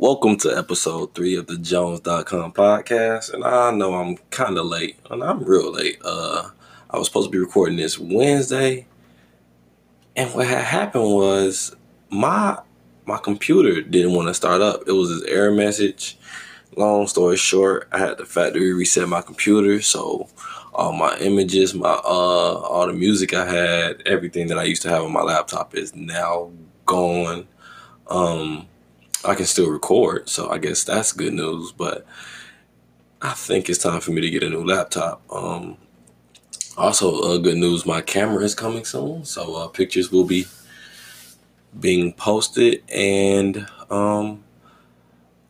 Welcome to episode three of the Jones.com podcast. And I know I'm kind of late, and I'm real late. Uh, I was supposed to be recording this Wednesday, and what had happened was my my computer didn't want to start up. It was this error message. Long story short, I had to factory reset my computer, so all my images, my uh, all the music I had, everything that I used to have on my laptop is now gone. Um, I can still record, so I guess that's good news. But I think it's time for me to get a new laptop. Um, also, uh, good news: my camera is coming soon, so uh, pictures will be being posted, and um,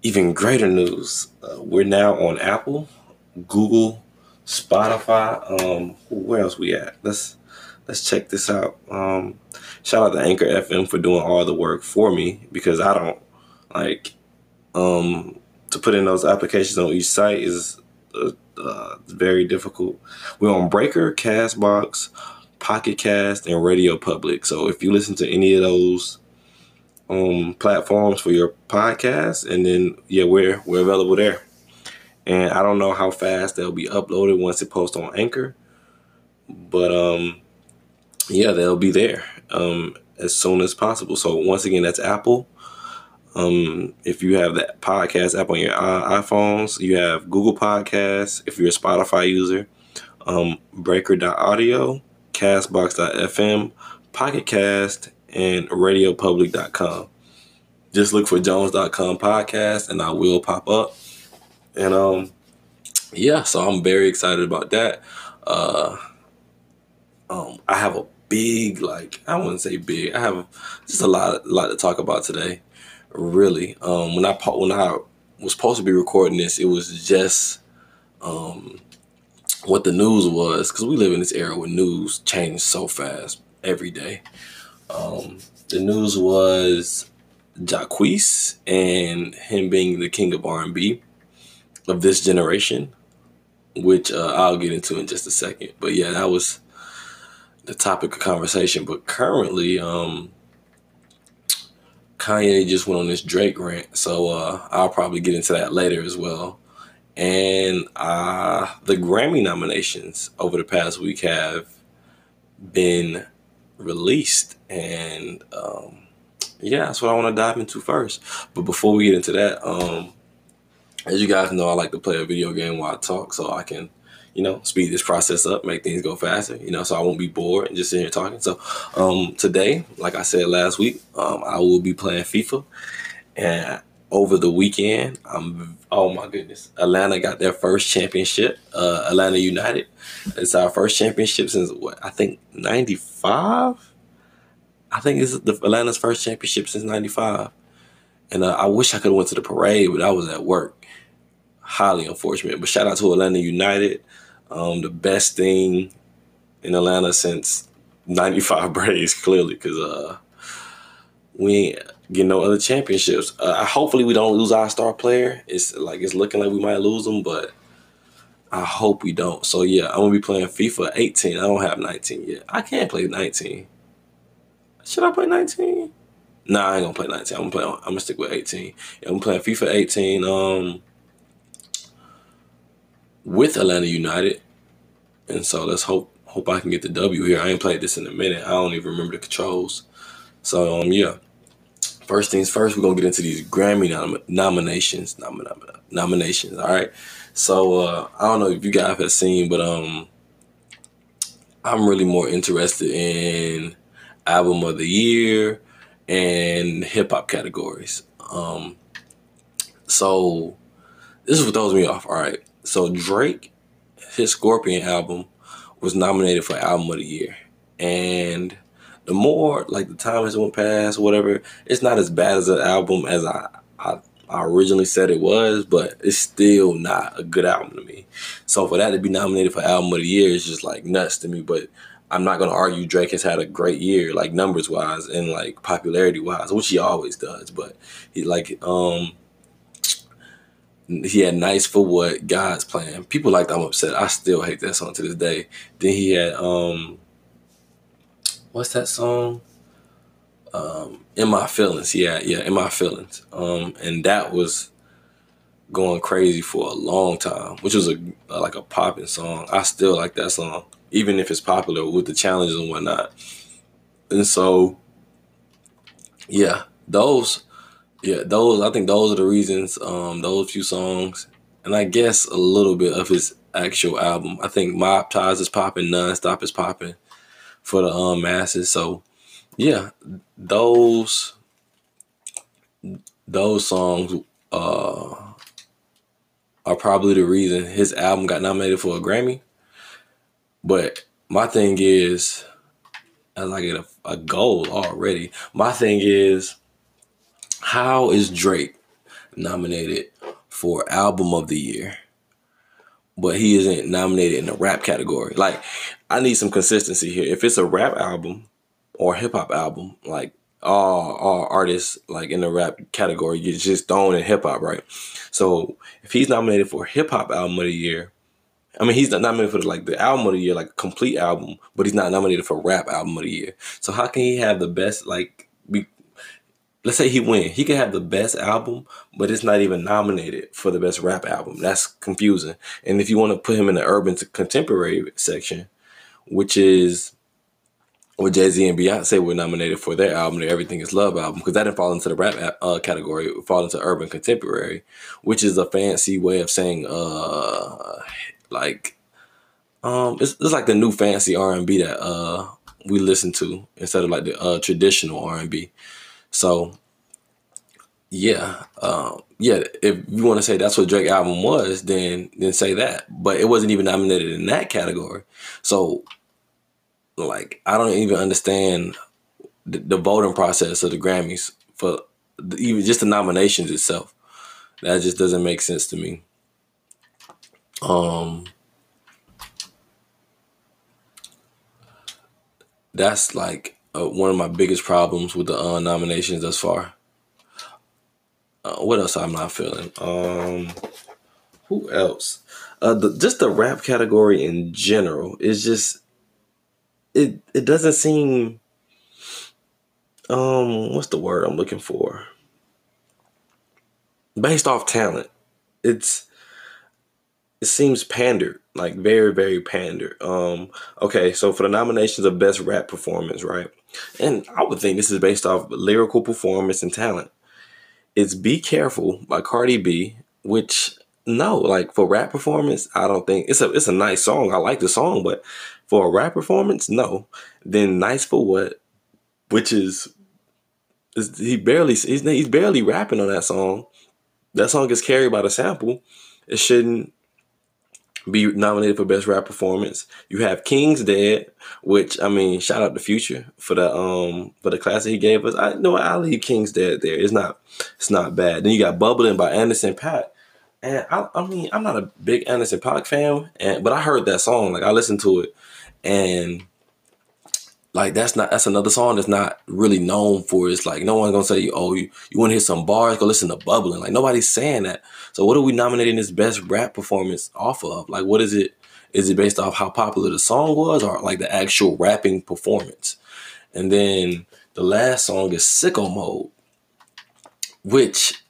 even greater news: uh, we're now on Apple, Google, Spotify. Um, where else we at? Let's let's check this out. Um, shout out to Anchor FM for doing all the work for me because I don't like um, to put in those applications on each site is uh, uh, very difficult. We're on Breaker, Castbox, Pocket Cast, and Radio Public. So if you listen to any of those um, platforms for your podcast, and then yeah, we're we're available there. And I don't know how fast they'll be uploaded once it posts on Anchor, but um, yeah, they'll be there um, as soon as possible. So once again, that's Apple, um, if you have that podcast app on your iPhones, you have Google Podcasts. If you're a Spotify user, um, Breaker.audio, Castbox.fm, Pocket Cast, and RadioPublic.com. Just look for Jones.com podcast, and I will pop up. And um, yeah, so I'm very excited about that. Uh, um, I have a big, like I wouldn't say big. I have just a lot, a lot to talk about today really. Um, when I when I was supposed to be recording this, it was just um, what the news was because we live in this era where news changes so fast every day. Um, the news was Jacquees and him being the king of R&B of this generation, which uh, I'll get into in just a second. But yeah, that was the topic of conversation. But currently, um, Kanye just went on this Drake rant, so uh, I'll probably get into that later as well. And uh, the Grammy nominations over the past week have been released, and um, yeah, that's what I want to dive into first. But before we get into that, um, as you guys know, I like to play a video game while I talk, so I can you know, speed this process up, make things go faster, you know, so I won't be bored and just sitting here talking. So um, today, like I said last week, um, I will be playing FIFA. And over the weekend, I'm oh my goodness, Atlanta got their first championship. Uh, Atlanta United. It's our first championship since what I think '95. I think it's the Atlanta's first championship since '95. And uh, I wish I could have went to the parade, but I was at work. Highly unfortunate. But shout out to Atlanta United um, the best thing in Atlanta since 95 Braves, clearly, because uh, we ain't getting no other championships. Uh, hopefully, we don't lose our star player. It's like it's looking like we might lose them, but I hope we don't. So, yeah, I'm going to be playing FIFA 18. I don't have 19 yet. I can't play 19. Should I play 19? Nah, I ain't gonna play 19. I'm gonna play. I'm gonna stick with 18. Yeah, I'm playing FIFA 18. Um, with Atlanta United. And so let's hope hope I can get the W here. I ain't played this in a minute. I don't even remember the controls. So um yeah. First things first, we're gonna get into these Grammy nom- nominations. Nom- nom- nominations. All right. So uh, I don't know if you guys have seen, but um, I'm really more interested in album of the year and hip hop categories. Um, so this is what throws me off. All right. So Drake, his Scorpion album was nominated for album of the year, and the more like the time has went past, whatever, it's not as bad as an album as I, I I originally said it was, but it's still not a good album to me. So for that to be nominated for album of the year is just like nuts to me. But I'm not gonna argue Drake has had a great year, like numbers wise and like popularity wise, which he always does. But he like um he had nice for what God's plan. People like I'm upset. I still hate that song to this day. Then he had um what's that song? um, in my feelings. Yeah, yeah, in my feelings. Um, and that was going crazy for a long time, which was a, like a popping song. I still like that song, even if it's popular with the challenges and whatnot. And so, yeah, those, yeah, those. I think those are the reasons. Um, those few songs, and I guess a little bit of his actual album. I think Mob Ties is popping, Nonstop is popping for the um masses. So, yeah, those those songs uh, are probably the reason his album got nominated for a Grammy. But my thing is, as I get a, a goal already, my thing is, how is Drake nominated for Album of the Year? But he isn't nominated in the rap category. Like, I need some consistency here. If it's a rap album or hip hop album, like all all artists like in the rap category get just thrown in hip hop, right? So if he's nominated for hip hop album of the year, I mean he's not nominated for like the album of the year, like complete album, but he's not nominated for rap album of the year. So how can he have the best like be, let's say he win, he could have the best album, but it's not even nominated for the best rap album. That's confusing. And if you want to put him in the urban contemporary section, which is or Jay Z and Beyonce were nominated for their album, the Everything Is Love album, because that didn't fall into the rap uh, category. It fall into urban contemporary, which is a fancy way of saying, uh, like, um, it's, it's like the new fancy R and B that uh we listen to instead of like the uh, traditional R and B. So, yeah, uh, yeah. If you want to say that's what Drake album was, then then say that. But it wasn't even nominated in that category. So like I don't even understand the, the voting process of the Grammys for the, even just the nominations itself. That just doesn't make sense to me. Um, that's like uh, one of my biggest problems with the uh, nominations thus far. Uh, what else I'm not feeling? Um, who else? Uh, the, just the rap category in general is just it it doesn't seem um what's the word I'm looking for? Based off talent. It's it seems pandered, like very, very pandered. Um, okay, so for the nominations of best rap performance, right? And I would think this is based off lyrical performance and talent. It's Be Careful by Cardi B, which no, like for rap performance, I don't think it's a it's a nice song. I like the song, but for a rap performance, no. Then nice for what? Which is, is he barely he's, he's barely rapping on that song. That song is carried by the sample. It shouldn't be nominated for best rap performance. You have King's Dead, which I mean, shout out to Future for the um for the classic he gave us. I know I'll leave King's Dead there. It's not it's not bad. Then you got Bubbling by Anderson .Paak. And I, I mean, I'm not a big Anderson .Paak fan, and but I heard that song, like I listened to it, and like that's not that's another song that's not really known for. It's like no one's gonna say, oh, you, you want to hear some bars? Go listen to Bubbling. Like nobody's saying that. So what are we nominating this best rap performance off of? Like what is it? Is it based off how popular the song was, or like the actual rapping performance? And then the last song is Sicko Mode, which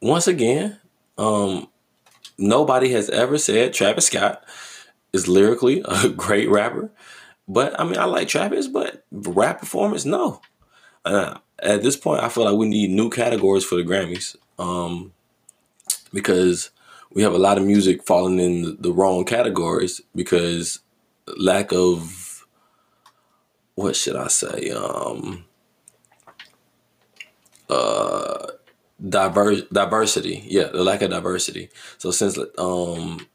once again, um, nobody has ever said Travis Scott is lyrically a great rapper. But I mean, I like Travis, but rap performance, no. Uh, at this point, I feel like we need new categories for the Grammys um, because we have a lot of music falling in the, wrong categories because lack of what should I say? Um, uh, diverse diversity. Yeah, the lack of diversity. So since um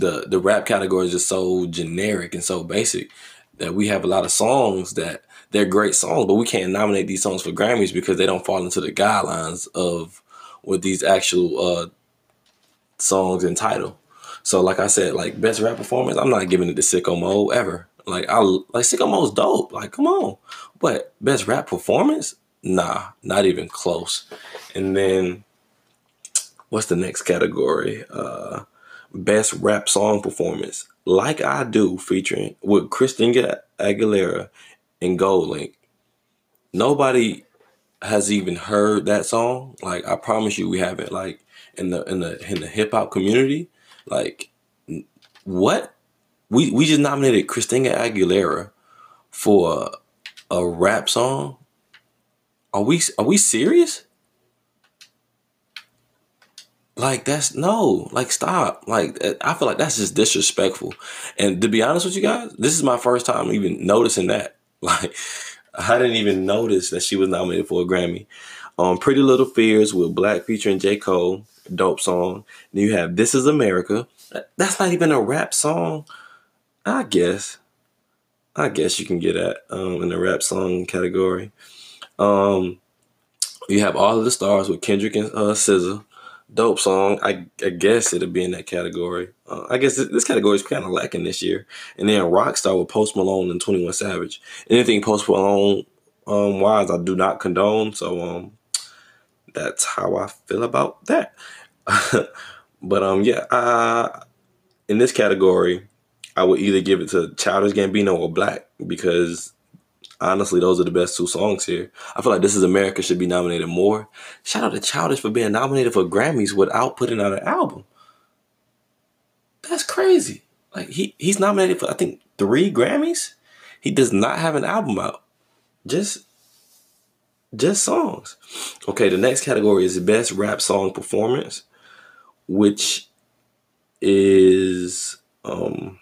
the the rap category is just so generic and so basic that we have a lot of songs that they're great songs, but we can't nominate these songs for Grammys because they don't fall into the guidelines of what these actual uh songs entitle. So like I said, like best rap performance, I'm not giving it to Sicko Mode ever. Like I like Sicko Mode's dope. Like come on, but best rap performance, Nah, not even close. And then what's the next category? Uh best rap song performance. Like I Do featuring with Christina Aguilera and GoldLink. nobody has even heard that song. Like I promise you, we haven't. Like in the in the in the hip hop community, like what we we just nominated Christina Aguilera for a, a rap song. Are we are we serious? Like that's no, like stop. Like I feel like that's just disrespectful. And to be honest with you guys, this is my first time even noticing that. Like I didn't even notice that she was nominated for a Grammy. Um, Pretty Little Fears with 6LACK featuring J. Cole, dope song. Then you have This Is America. That's not even a rap song. I guess. I guess you can get that um, in the rap song category. Um, you have All of the Stars with Kendrick and uh, SZA dope song. I, I guess it'll be in that category. Uh, I guess this, this category is kind of lacking this year. And then Rockstar with Post Malone and Twenty One Savage. Anything Post Malone um, wise, I do not condone. So um, that's how I feel about that. but um, yeah, uh, in this category, I would either give it to Childish Gambino or 6LACK because honestly, those are the best two songs here. I feel like This Is America should be nominated more. Shout out to Childish for being nominated for Grammys without putting out an album. That's crazy. Like he he's nominated for I think three Grammys. He does not have an album out. Just just songs. Okay, the next category is best rap song performance, which is um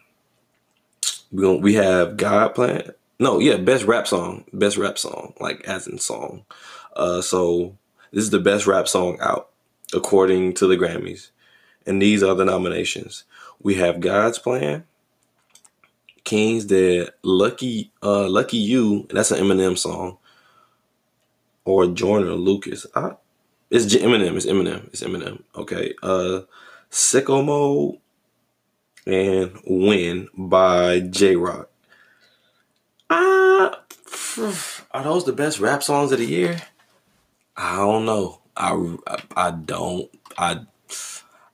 we we have God Plan, no, yeah, best rap song, best rap song, like as in song. Uh, so this is the best rap song out according to the Grammys, and these are the nominations. We have God's Plan, King's Dead, Lucky, uh, Lucky You. That's an Eminem song, or Joyner Lucas. I, it's Eminem. It's Eminem. It's Eminem. Okay. Uh, Sicko Mode and Win by Jay Rock. Uh, are those the best rap songs of the year? I don't know. I, I, I don't. I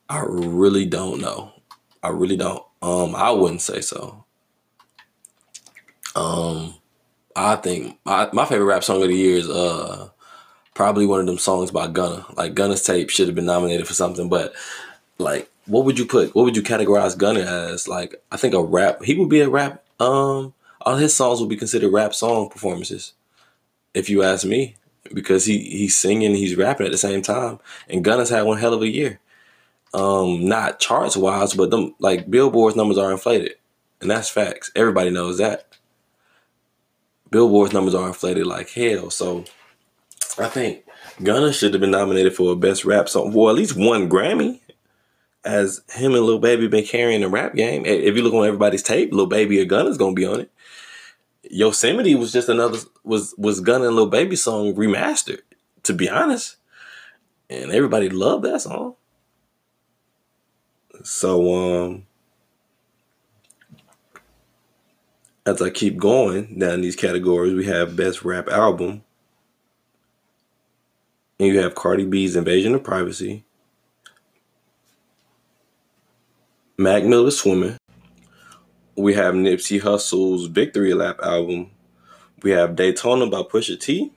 I really don't know. I really don't. Um, I wouldn't say so. Um, I think my, my favorite rap song of the year is uh probably one of them songs by Gunna. Like Gunna's tape should have been nominated for something, but like what would you put? What would you categorize Gunna as? Like I think a rap. He would be a rap um all his songs will be considered rap song performances, if you ask me, because he he's singing, he's rapping at the same time, and Gunna's had one hell of a year. Um, not charts wise, but them like Billboard's numbers are inflated, and that's facts. Everybody knows that. Billboard's numbers are inflated like hell, so I think Gunna should have been nominated for a best rap song, well, at least one Grammy as him and Lil Baby been carrying the rap game. If you look on everybody's tape, Lil Baby or Gunna's gonna be on it. Yosemite was just another was was Gunna and Lil Baby song remastered. To be honest, and everybody loved that song. So um, as I keep going down these categories, we have best rap album, and you have Cardi B's Invasion of Privacy, Mac Miller Swimming. We have Nipsey Hussle's Victory Lap album. We have Daytona by Pusha T.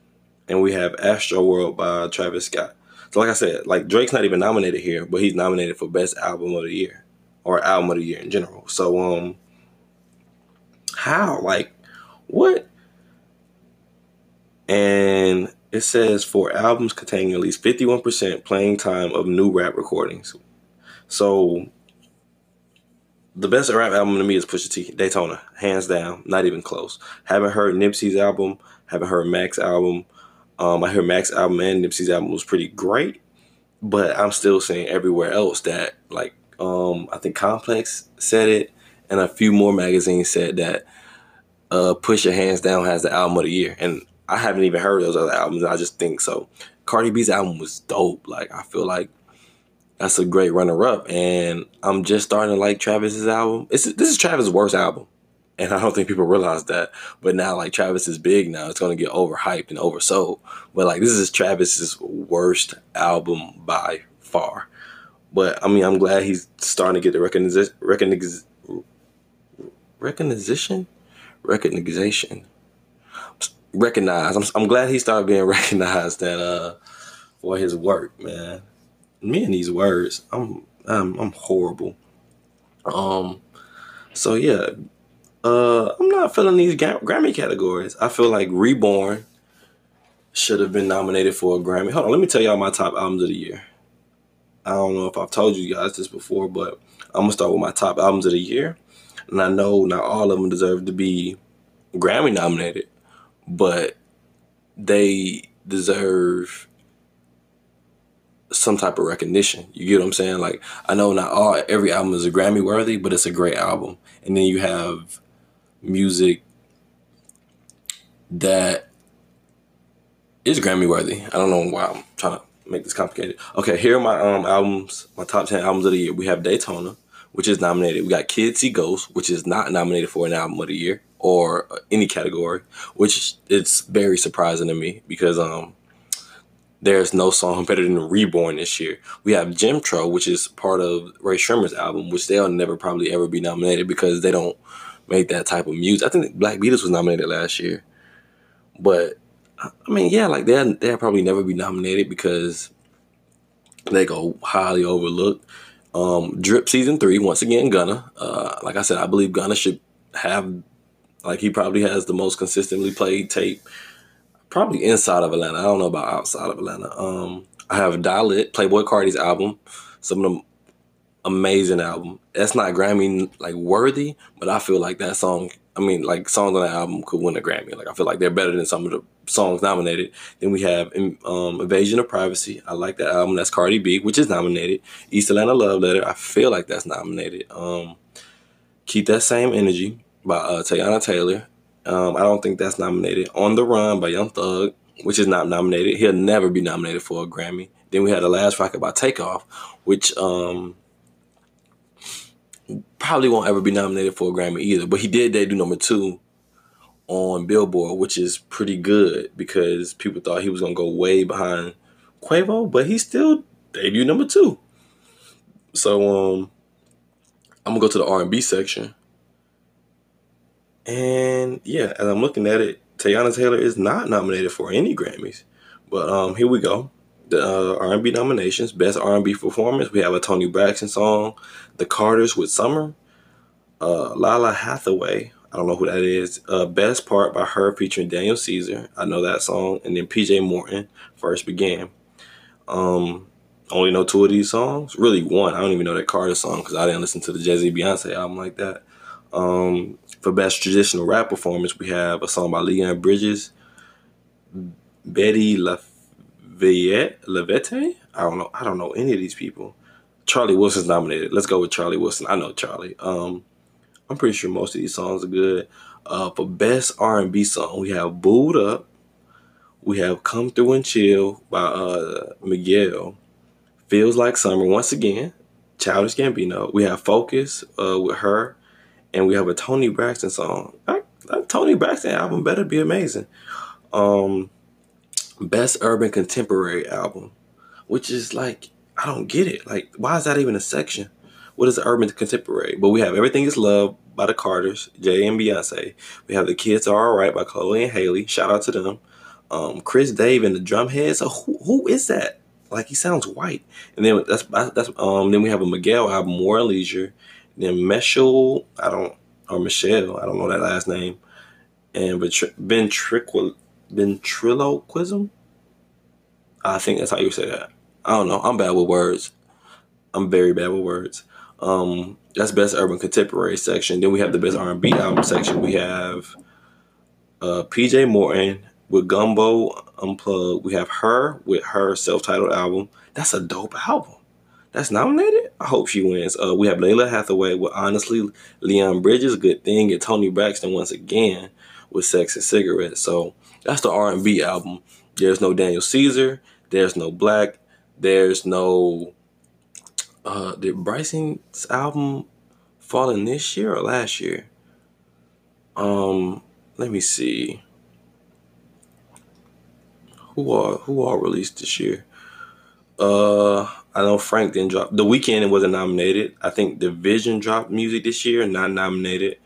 And we have Astro World by Travis Scott. So like I said, like Drake's not even nominated here, but he's nominated for Best Album of the Year. Or Album of the Year in general. So um how? Like what? And it says for albums containing at least 51% playing time of new rap recordings. So the best rap album to me is Pusha T, Daytona, hands down, not even close. Haven't heard Nipsey's album, haven't heard Mac's album. Um, I heard Mac's album and Nipsey's album was pretty great, but I'm still saying everywhere else that like um, I think Complex said it, and a few more magazines said that uh, Pusha hands down has the album of the year, and I haven't even heard those other albums. I just think so. Cardi B's album was dope. Like I feel like that's a great runner up. And I'm just starting to like Travis's album. It's, this is Travis's worst album. And I don't think people realize that. But now, like, Travis is big now. It's going to get overhyped and oversold. But, like, this is Travis's worst album by far. But, I mean, I'm glad he's starting to get the recognition. Recognition? Recognition? Recognition. recognized. I'm, I'm glad he started being recognized that uh for his work, man. Me and these words, I'm I'm I'm horrible. Um, so yeah, uh, I'm not feeling these Grammy categories. I feel like Reborn should have been nominated for a Grammy. Hold on, let me tell y'all my top albums of the year. I don't know if I've told you guys this before, but I'm gonna start with my top albums of the year. And I know not all of them deserve to be Grammy nominated, but they deserve some type of recognition. You get what I'm saying? Like I know not all every album is a Grammy worthy, but it's a great album. And then you have music that is Grammy worthy. I don't know why I'm trying to make this complicated. Okay, here are my um albums, my top ten albums of the year. We have Daytona, which is nominated. We got Kids See Ghosts, which is not nominated for an album of the year or any category, which it's very surprising to me because um there's no song better than Reborn this year. We have Jimtro, which is part of Rae Sremmurd's album, which they'll never probably ever be nominated because they don't make that type of music. I think Black Beatles was nominated last year. But I mean, yeah, like they'll they'll probably never be nominated because they go highly overlooked. Um, Drip season three, once again, Gunna. Uh, like I said, I believe Gunna should have like he probably has the most consistently played tape probably inside of Atlanta. I don't know about outside of Atlanta. Um, I have Dalit, Playboi Carti's album. Some of them amazing album. That's not Grammy like worthy, but I feel like that song. I mean, like songs on that album could win a Grammy. Like I feel like they're better than some of the songs nominated. Then we have um, Invasion of Privacy. I like that album. That's Cardi B, which is nominated. East Atlanta Love Letter. I feel like that's nominated. Um, Keep that same energy by uh, Teyana Taylor. Um, I don't think that's nominated. On the Run by Young Thug, which is not nominated. He'll never be nominated for a Grammy. Then we had the last rocket by Takeoff, which um, probably won't ever be nominated for a Grammy either. But he did debut number two on Billboard, which is pretty good because people thought he was gonna go way behind Quavo, but he still debuted number two. So um, I'm gonna go to the R and B section. And yeah, as I'm looking at it, Teyana Taylor is not nominated for any Grammys. But um, here we go. The uh, R&B nominations: Best R&B Performance. We have a Toni Braxton song, "The Carters" with Summer. Uh, Lalah Hathaway. I don't know who that is. Uh, Best Part by her featuring Daniel Caesar. I know that song. And then PJ Morton, First Began. Um, only know two of these songs. Really one. I don't even know that Carter song because I didn't listen to the Jay Z Beyonce album like that. Um, for best traditional rap performance, we have a song by Leon Bridges, Bettye LaVette, LaVette. I don't know. I don't know any of these people. Charlie Wilson's nominated. Let's go with Charlie Wilson. I know Charlie. Um, I'm pretty sure most of these songs are good. Uh, for best R&B song, we have "Boo'd Up." We have "Come Through and Chill" by uh, Miguel. "Feels Like Summer" once again. Childish Gambino. We have "Focus" uh, with her and we have a Toni Braxton song. That, Toni Braxton album better be amazing. Um, best urban contemporary album, which is like I don't get it. Like, why is that even a section? What is urban contemporary? But we have Everything Is Love by the Carters, Jay and Beyonce. We have The Kids Are Alright by Chloe and Haley. Shout out to them. Um, Chris Dave and the Drumheads. So who, who is that? Like he sounds white. And then that's that's um then we have a Miguel album, and Leisure. Then Meshell, I don't, or Michelle, I don't know that last name, and ventriloquism. I think that's how you say that. I don't know. I'm bad with words. I'm very bad with words. Um, that's best urban contemporary section. Then we have the best R&B album section. We have uh, PJ Morton with Gumbo Unplugged. We have her with her self-titled album. That's a dope album that's nominated. I hope she wins. Uh, we have Lalah Hathaway with Honestly, Leon Bridges, Good Thing, and Toni Braxton once again with Sex and Cigarettes. So that's the R&B album. There's no Daniel Caesar. There's no 6LACK. There's no. Uh, did Bryson's album fall in this year or last year? Um, let me see. Who are who all released this year? Uh, I know Frank didn't drop. The Weeknd wasn't nominated. I think dvsn dropped music this year, not nominated.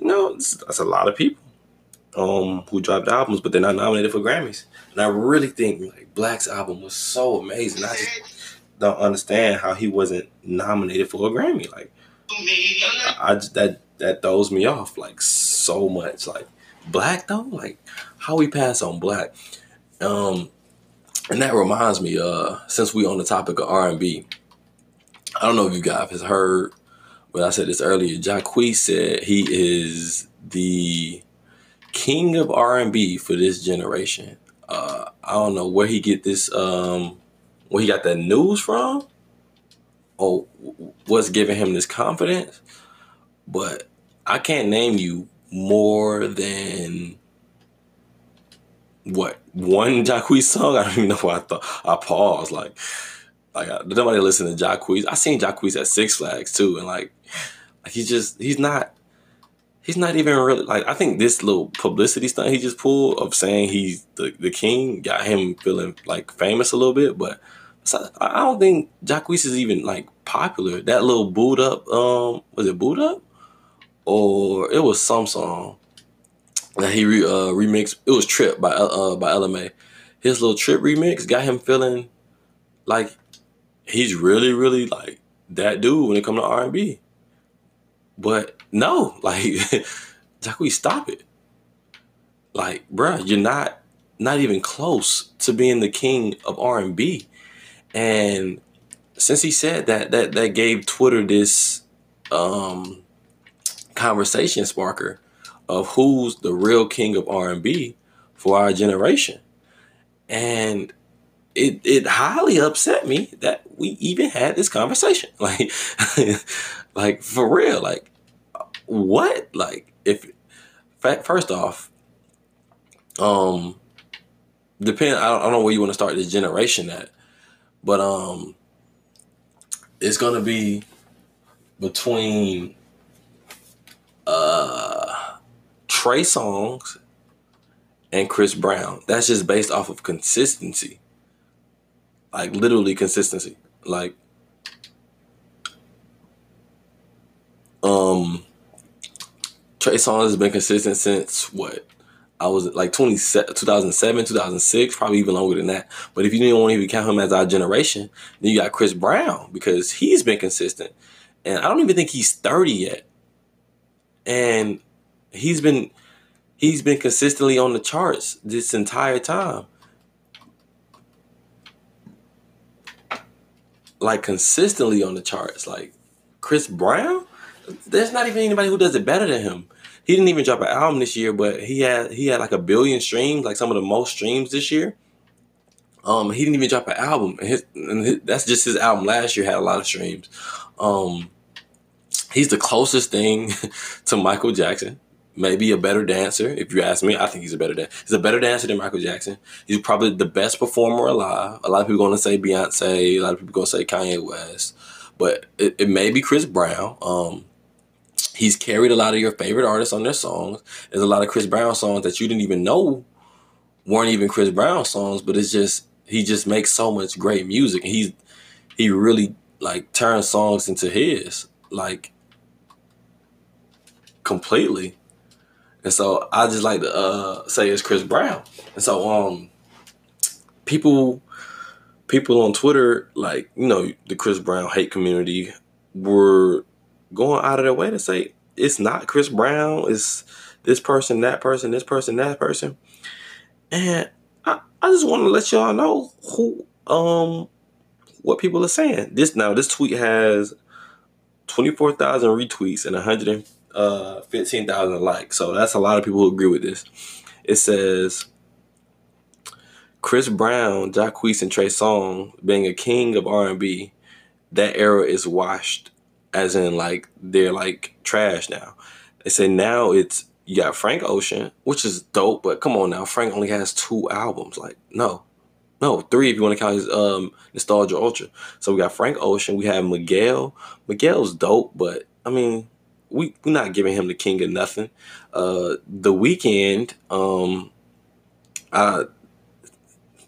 You know, that's a lot of people. um, who dropped albums, but they're not nominated for Grammys. And I really think like 6LACK's album was so amazing. I just don't understand how he wasn't nominated for a Grammy. Like, I, I that that throws me off like so much. Like, 6LACK though, like how we pass on Black. Um, and that reminds me, uh, since we on the topic of R and B, I don't know if you guys have heard, but I said this earlier. Jacquees said he is the king of R and B for this generation. Uh, I don't know where he get this, um, where he got that news from, or what's giving him this confidence. But I can't name you more than what one Jacquees song. I don't even know why I thought I paused. Like, like I, nobody listen to Jacquees. I seen Jacquees at Six Flags too, and like, like he's just he's not he's not even really like I think this little publicity stunt he just pulled of saying he's the, the king got him feeling like famous a little bit, but I don't think Jacquees is even like popular. That little boot up, um, was it boot up? Or it was some song that he re, uh, remixed. It was Trip by uh by Ella Mai. His little Trip remix got him feeling like he's really really like that dude when it comes to R and B. But no, like Jacquees, stop it. Like, bruh, you're not not even close to being the king of R and B. And since he said that, that that gave Twitter this um, conversation sparker of who's the real king of R and B for our generation, and it it highly upset me that we even had this conversation. Like, like for real, like what? Like if first off, um, depend. I don't, I don't know where you want to start this generation at, but um, it's gonna be between uh Trey Songz, and Chris Brown. That's just based off of consistency. Like literally consistency. Like um Trey Songz has been consistent since what? I was like 20, 2007, 2006, probably even longer than that. But if you didn't want to even count him as our generation, then you got Chris Brown because he's been consistent. And I don't even think he's 30 yet. And he's been he's been consistently on the charts this entire time. Like consistently on the charts. Like Chris Brown, there's not even anybody who does it better than him he didn't even drop an album this year, but he had he had like a billion streams, like some of the most streams this year. Um, he didn't even drop an album, and, his, and his, that's just his album last year had a lot of streams. Um, he's the closest thing to Michael Jackson. Maybe a better dancer, if you ask me. I think he's a better dancer. He's a better dancer than Michael Jackson. He's probably the best performer alive. A lot of people to say Beyonce. A lot of people to say Kanye West, but it, it may be Chris Brown. Um, He's carried a lot of your favorite artists on their songs. There's a lot of Chris Brown songs that you didn't even know weren't even Chris Brown songs, but it's just he just makes so much great music and he's he really like turns songs into his like completely. And so I just like to uh, say it's Chris Brown. And so um people people on Twitter like, you know, the Chris Brown hate community were going out of their way to say it's not Chris Brown, it's this person, that person, this person, that person. And I, I just want to let y'all know who um what people are saying. This now this tweet has 24,000 retweets and 115,000 uh, 15,000 likes. So that's a lot of people who agree with this. It says Chris Brown, Jacquees, and Trey Song being a king of R&B, that era is washed as in like they're like trash now. They say now it's you got Frank Ocean, which is dope, but come on now, Frank only has two albums. Like no, no three if you want to count his um Nostalgia Ultra. So we got Frank Ocean, we have Miguel. Miguel's dope, but I mean we we're not giving him the king of nothing. Uh, the Weeknd, um, uh,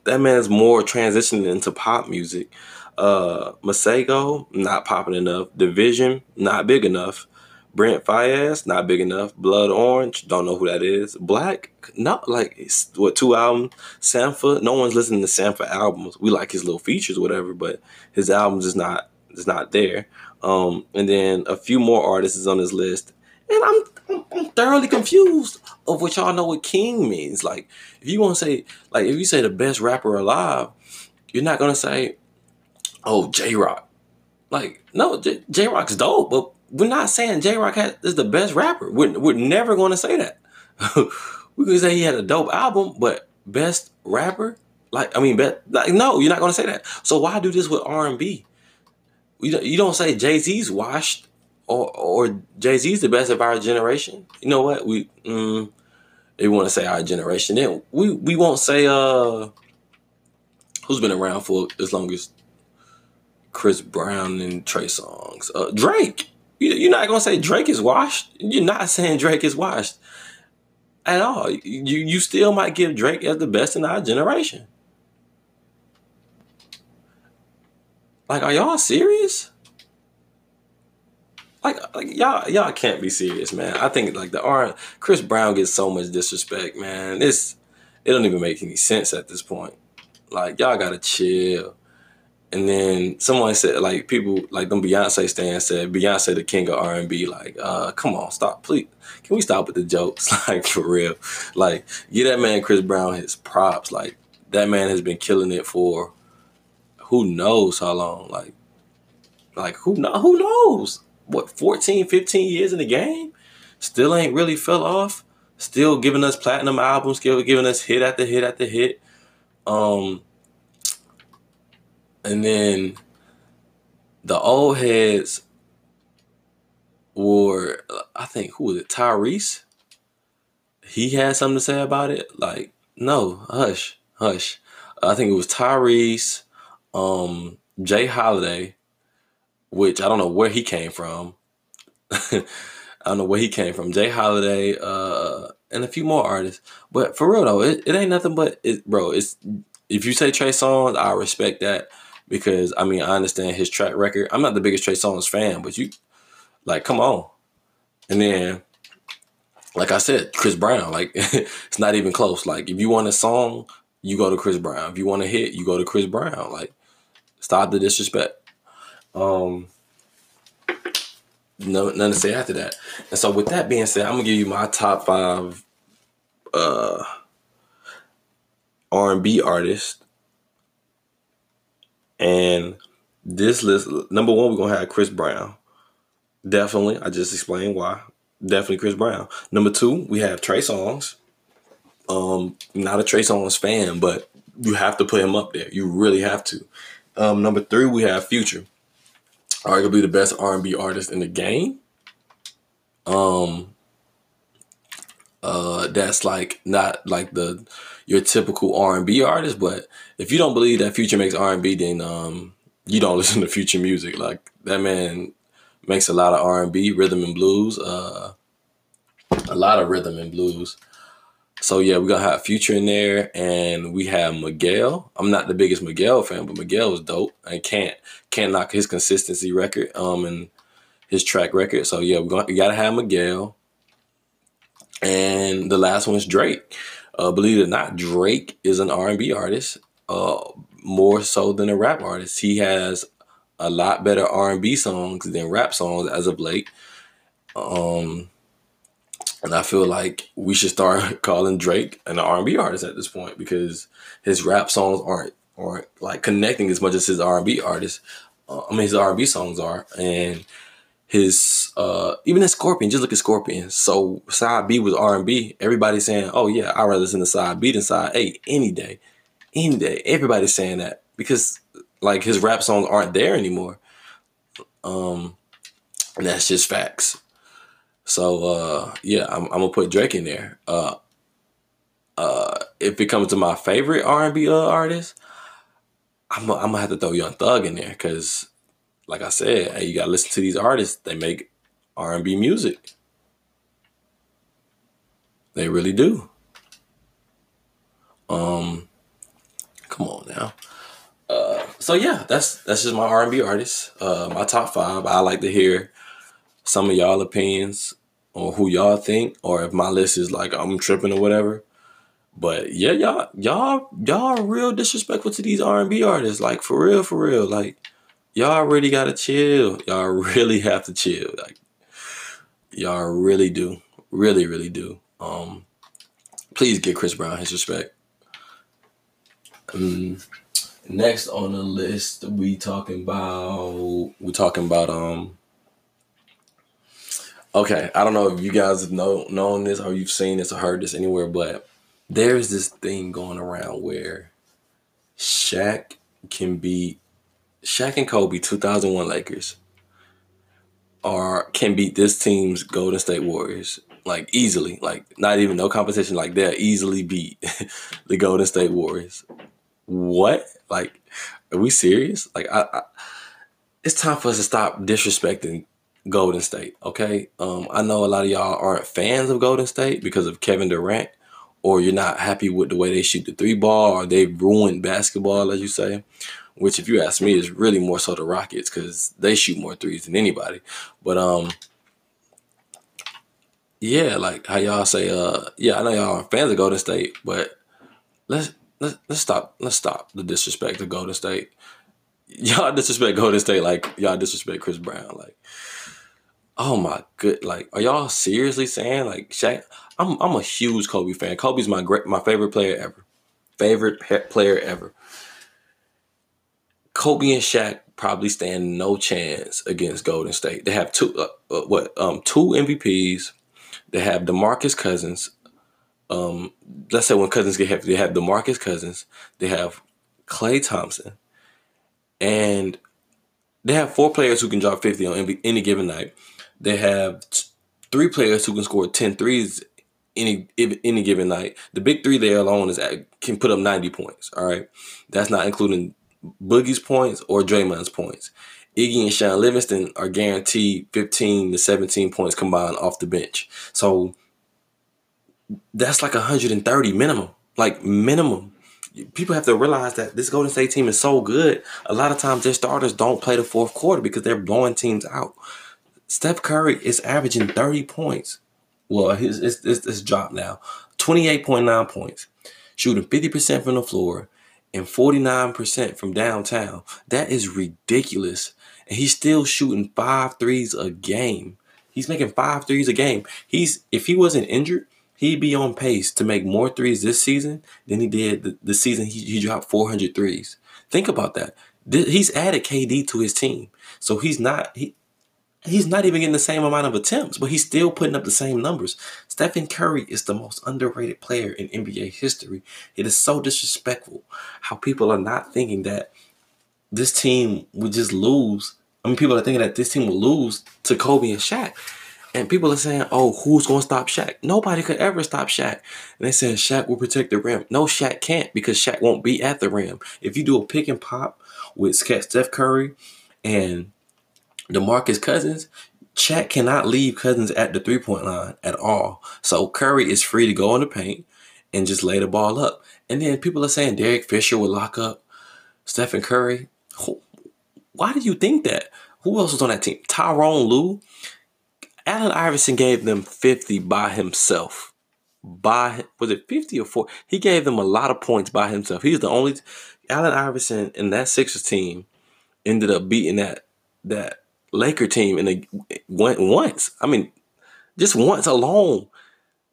that man's more transitioning into pop music. Uh, Masego, not popping enough. dvsn, not big enough. Brent Faiyaz, not big enough. Blood Orange, don't know who that is. 6LACK, not like what two albums. Sampha, no one's listening to Sampha albums. We like his little features, whatever, but his albums is not is not there. Um, and then a few more artists is on this list, and I'm, I'm, I'm thoroughly confused of what y'all know what king means. Like, if you want to say, like, if you say the best rapper alive, you're not gonna say, oh, Jay Rock. Like, no, Jay Rock's dope, but we're not saying Jay Rock is the best rapper. We're, we're never going to say that. we can say he had a dope album, but best rapper, like I mean, bet like no, you're not going to say that. So why do this with R and B? You you don't say Jay Z's washed or or Jay Z's the best of our generation. You know what we mm, they want to say our generation. Then we we won't say uh who's been around for as long as Chris Brown and Trey Songz. Uh, Drake. You're not gonna say Drake is washed. You're not saying Drake is washed at all. You you still might give Drake as the best in our generation. Like, are y'all serious? Like, like y'all y'all can't be serious, man. I think like the R Chris Brown gets so much disrespect, man. It's it don't even make any sense at this point. Like y'all gotta chill. And then someone said, like people like them Beyonce stands said, Beyonce the king of R and B. Like, uh, come on, stop, please. Can we stop with the jokes? like for real. Like, give that man Chris Brown his props. Like that man has been killing it for who knows how long. Like, like who know who knows? What 14, 15 years in the game? Still ain't really fell off. Still giving us platinum albums, still giving us hit after hit after hit. Um and then the old heads were, I think, who was it? Tyrese. He had something to say about it. Like, no, hush, hush. I think it was Tyrese, um, J. Holiday, which I don't know where he came from. I don't know where he came from. J. Holiday, uh, and a few more artists. But for real though, it, it ain't nothing but it, bro. It's if you say Trey Songz, I respect that because I mean I understand his track record. I'm not the biggest Trey Songz fan, but you like come on. And then like I said, Chris Brown, like it's not even close. Like if you want a song, you go to Chris Brown. If you want a hit, you go to Chris Brown. Like stop the disrespect. Um no, nothing to say after that. And so with that being said, I'm gonna give you my top five uh R&B artists and this list, number one, we're gonna have Chris Brown. Definitely, I just explained why. Definitely Chris Brown. Number two, we have Trey Songz. Um, not a Trey Songz fan, but you have to put him up there. You really have to. Um, number three, we have Future, arguably the best R and B artist in the game. Um, uh, that's like not like the your typical R and B artist. But if you don't believe that Future makes R and B, then um, you don't listen to Future music. Like that man makes a lot of R and B, rhythm and blues, uh, a lot of rhythm and blues. So yeah, we're gonna have Future in there, and we have Miguel. I'm not the biggest Miguel fan, but Miguel is dope. I can't can't knock his consistency record, um, and his track record. So yeah, we're gonna we gotta have Miguel, and the last one is Drake. Uh, believe it or not, Drake is an R&B artist, uh, more so than a rap artist. He has a lot better R&B songs than rap songs as of late. Um, and I feel like we should start calling Drake an R&B artist at this point because his rap songs aren't aren't like connecting as much as his R&B artists. Uh, I mean, his R&B songs are, and his uh even in Scorpion, just look at Scorpion. So side B was R and B. Everybody's saying, "Oh yeah, I'd rather listen to side B than side A any day, any day." Everybody's saying that because like his rap songs aren't there anymore. Um, and that's just facts. So uh, yeah, I'm, I'm, gonna put Drake in there. Uh, uh, if it comes to my favorite R and B uh, artist, I'm, gonna have to throw Young Thug in there because like I said, hey, you gotta listen to these artists. They make R and B music. They really do. Um, come on now. Uh, so yeah, that's that's just my R and B artists. Uh, my top five. I like to hear some of y'all opinions on who y'all think, or if my list is like I'm tripping or whatever. But yeah, y'all, y'all, y'all real disrespectful to these R and B artists. Like for real, for real. Like y'all really gotta chill. Y'all really have to chill. Like y'all really do, really, really do. Um, please give Chris Brown his respect. Um, next on the list, we talking about we talking about um. Okay, I don't know if you guys have know known this or you've seen this or heard this anywhere, but there's this thing going around where Shaq can beat Shaq and Kobe, 2001 Lakers, are can beat this team's Golden State Warriors like easily, like not even no competition. Like they'll easily beat the Golden State Warriors. What? Like, are we serious? Like, I, I it's time for us to stop disrespecting Golden State. Okay, um, I know a lot of y'all aren't fans of Golden State because of Kevin Durant, or you're not happy with the way they shoot the three ball, or they ruined basketball, as you say. Which, if you ask me, is really more so the Rockets because they shoot more threes than anybody. But um, yeah, like how y'all say, uh, yeah, I know y'all are fans of Golden State, but let's let's let's stop let's stop the disrespect to Golden State. Y'all disrespect Golden State like y'all disrespect Chris Brown. Like, oh my good, like, are y'all seriously saying like Shaq? I'm I'm a huge Kobe fan. Kobe's my great my favorite player ever, favorite player ever. Kobe and Shaq probably stand no chance against Golden State. They have two uh, uh, what um two MVPs. They have DeMarcus Cousins. Um, let's say when Cousins get healthy, they have DeMarcus Cousins. They have Klay Thompson, and they have four players who can drop 50 on any given night. They have t- three players who can score 10 threes any any given night. The big three there alone is at, can put up 90 points. All right, that's not including Boogie's points or Draymond's points. Iggy and Shaun Livingston are guaranteed 15 to 17 points combined off the bench. So that's like 130 minimum. Like minimum. People have to realize that this Golden State team is so good. A lot of times their starters don't play the fourth quarter because they're blowing teams out. Steph Curry is averaging 30 points. Well, his it's, dropped now. 28.9 points. Shooting 50% from the floor and 49% from downtown. That is ridiculous and he's still shooting five threes a game. He's making five threes a game. He's if he wasn't injured, he'd be on pace to make more threes this season than he did the, the season he, he dropped 400 threes. Think about that. He's added KD to his team, so he's not he, he's not even getting the same amount of attempts, but he's still putting up the same numbers. Stephen Curry is the most underrated player in NBA history. It is so disrespectful how people are not thinking that this team would just lose I mean, people are thinking that this team will lose to Kobe and Shaq. And people are saying, oh, who's going to stop Shaq? Nobody could ever stop Shaq. And they said Shaq will protect the rim. No, Shaq can't because Shaq won't be at the rim. If you do a pick and pop with Steph Curry and DeMarcus Cousins, Shaq cannot leave Cousins at the three point line at all. So Curry is free to go in the paint and just lay the ball up. And then people are saying Derek Fisher will lock up Stephen Curry. Why do you think that? Who else was on that team? Tyronn Lue. Allen Iverson gave them 50 by himself. By was it 50 or 4? He gave them a lot of points by himself. He's the only Allen Iverson in that Sixers team ended up beating that that Laker team and went once. I mean, just once alone.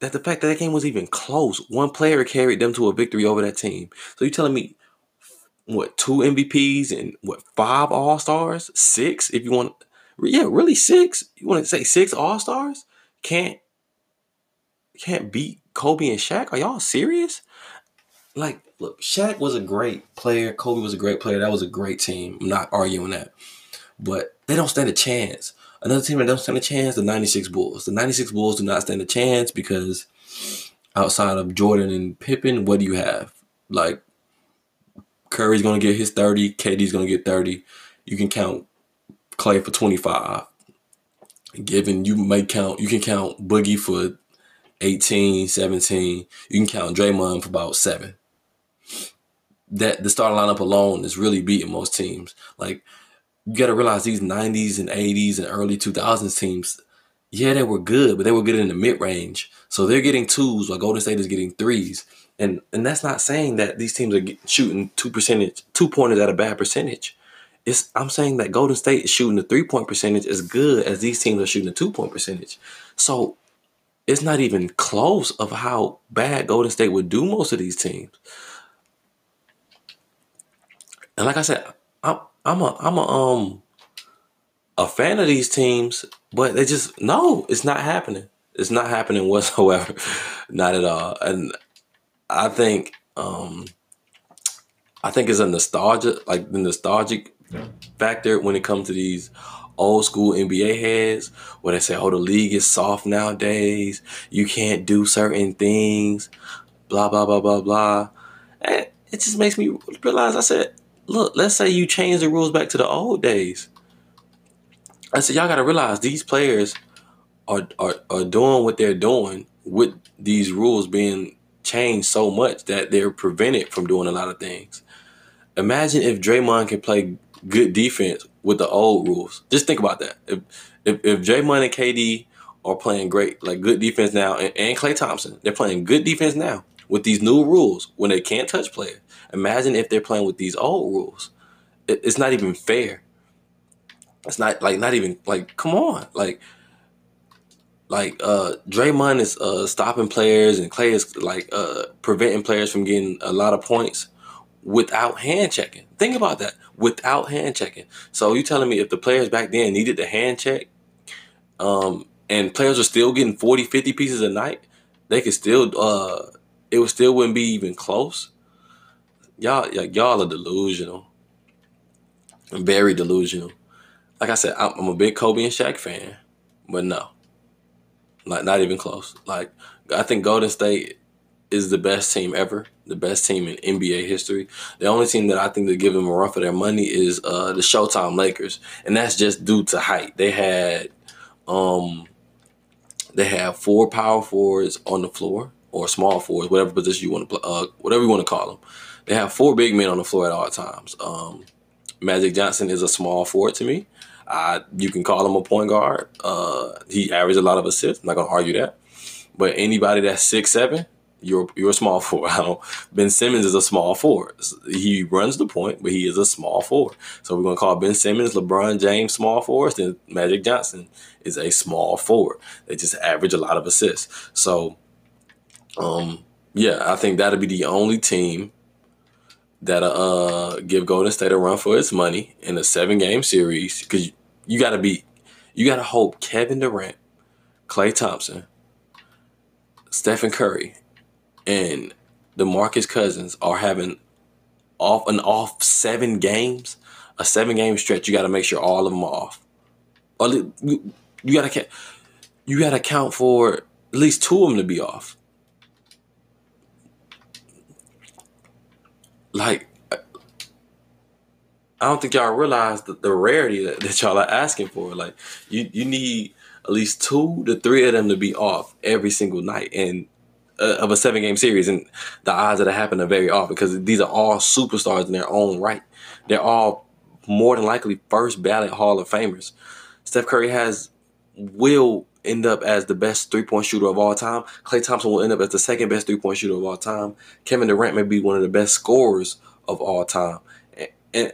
That the fact that that game was even close. One player carried them to a victory over that team. So you telling me what two MVPs and what five All Stars, six if you want. Yeah, really six. You want to say six All Stars? Can't can't beat Kobe and Shaq? Are y'all serious? Like, look, Shaq was a great player. Kobe was a great player. That was a great team. I'm not arguing that, but they don't stand a chance. Another team that don't stand a chance, the 96 Bulls. The 96 Bulls do not stand a chance because outside of Jordan and Pippen, what do you have? Like Curry's gonna get his 30, KD's gonna get 30. You can count Klay for 25. Given you may count, you can count Boogie for 18, 17. You can count Draymond for about seven. That the starting lineup alone is really beating most teams. Like you got to realize these 90s and 80s and early 2000s teams, yeah, they were good, but they were good in the mid range. So they're getting twos while Golden State is getting threes. And and that's not saying that these teams are shooting two percentage, two pointers at a bad percentage. It's I'm saying that Golden State is shooting the three point percentage as good as these teams are shooting the two point percentage. So it's not even close of how bad Golden State would do most of these teams. And like I said, I'm I'm a I'm a um a fan of these teams, but they just no, it's not happening. It's not happening whatsoever. not at all. And I think um I think it's a nostalgia like the nostalgic factor when it comes to these old school NBA heads where they say, oh, the league is soft nowadays. You can't do certain things, blah, blah, blah, blah, blah. And it just makes me realize I said, look, let's say you change the rules back to the old days. I said, y'all got to realize these players are, are, are doing what they're doing with these rules being changed so much that they're prevented from doing a lot of things. Imagine if Draymond can play good defense with the old rules. Just think about that. If if, if Draymond and KD are playing great, like good defense now, and, and Klay Thompson, they're playing good defense now with these new rules when they can't touch players. Imagine if they're playing with these old rules. It, it's not even fair. It's not like not even like come on like like uh Draymond is uh stopping players and Klay is like uh preventing players from getting a lot of points without hand checking. Think about that. Without hand checking. So you telling me if the players back then needed the hand check, um, and players are still getting 40, 50 pieces a night, they could still uh it would still wouldn't be even close. Y'all y'all are delusional. Very delusional. Like I said, I'm, I'm a big Kobe and Shaq fan, but no. Like not even close. Like I think Golden State is the best team ever, the best team in NBA history. The only team that I think that give them a run for their money is uh, the Showtime Lakers, and that's just due to height. They had um, they have four power forwards on the floor or small forwards, whatever position you want to play, uh, whatever you want to call them. They have four big men on the floor at all times. Um, Magic Johnson is a small forward to me. Uh, you can call him a point guard. Uh, he averages a lot of assists. I'm not gonna argue that. But anybody that's six seven, you're you're a small forward. I don't. Ben Simmons is a small forward. He runs the point, but he is a small forward. So we're gonna call Ben Simmons, LeBron James small forwards, and Magic Johnson is a small forward. They just average a lot of assists. So, um, yeah, I think that'll be the only team that uh give Golden State a run for its money in a seven game series because you, you got to be, you got to hope Kevin Durant, Klay Thompson, Stephen Curry, and DeMarcus Cousins are having off an off seven games, a seven game stretch, you got to make sure all of them are off. Or you got to you got to count for at least two of them to be off. Like, I don't think y'all realize the, the rarity that, that y'all are asking for. Like, you you need at least two to three of them to be off every single night, and uh, of a seven game series, and the odds that it happen are very off because these are all superstars in their own right. They're all more than likely first ballot Hall of Famers. Steph Curry has will end up as the best three point shooter of all time. Klay Thompson will end up as the second best three point shooter of all time. Kevin Durant may be one of the best scorers of all time. And, and,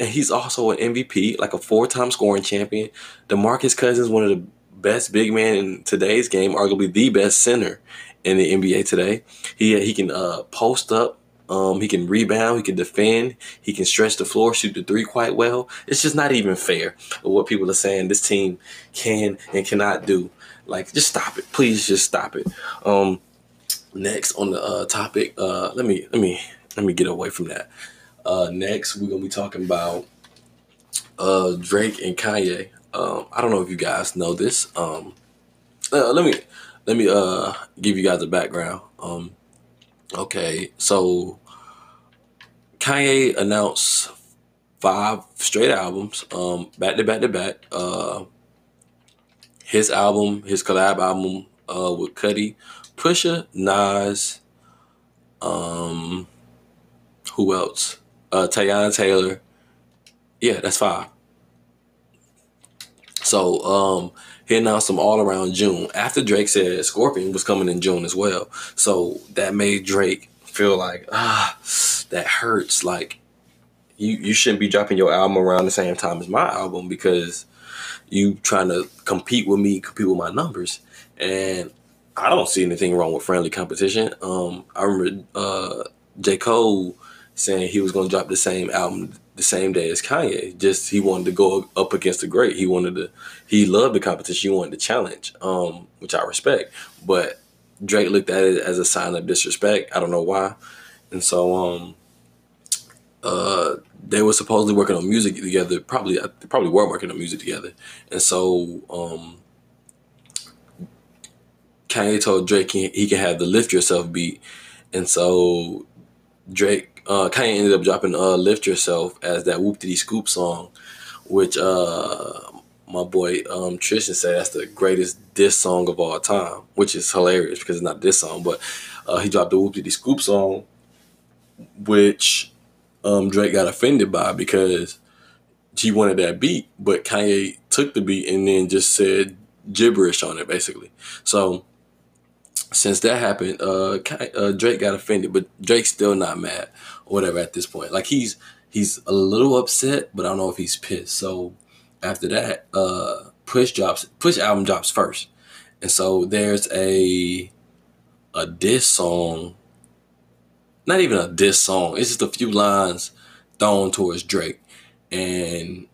and he's also an MVP, like a four time scoring champion. DeMarcus Cousins, one of the best big men in today's game, arguably the best center in the NBA today. He he can uh, post up. Um, he can rebound. He can defend. He can stretch the floor, shoot the three quite well. It's just not even fair what people are saying this team can and cannot do. Like, just stop it, please. Just stop it. Um, next on the uh, topic, uh, let me let me let me get away from that. Uh, next, we're gonna be talking about uh, Drake and Kanye. Um, I don't know if you guys know this. Um, uh, let me let me uh give you guys a background. Um, okay, so Kanye announced five straight albums, um, back to back to back. Uh, his album, his collab album uh, with Cudi, Pusha, Nas, um, who else? Uh, Teyana Taylor. Yeah, that's five. So um, he announced them all around June. After Drake said Scorpion was coming in June as well. So that made Drake feel like ah, that hurts. Like you you shouldn't be dropping your album around the same time as my album because you trying to compete with me, compete with my numbers, and I don't see anything wrong with friendly competition. Um, I remember uh, J Cole saying he was going to drop the same album the same day as Kanye. Just he wanted to go up against the great. He wanted to. He loved the competition. He wanted the challenge, um, which I respect. But Drake looked at it as a sign of disrespect. I don't know why, and so um, uh, they were supposedly working on music together. Probably, they probably were working on music together, and so um, Kanye told Drake he, he can have the "Lift Yourself" beat, and so Drake uh, Kanye ended up dropping uh, "Lift Yourself" as that Whoop Diddy Scoop song, which uh, my boy um, Tristan said that's the greatest diss song of all time, which is hilarious because it's not this song, but uh, he dropped the Whoop Diddy Scoop song, which um, Drake got offended by because he wanted that beat, but Kanye took the beat and then just said gibberish on it, basically. So since that happened, uh, uh, Drake got offended, but Drake's still not mad whatever at this point. Like he's he's a little upset, but I don't know if he's pissed. So after that, uh, Push drops Push album drops first, and so there's a a diss song not even a diss song. It's just a few lines thrown towards Drake, and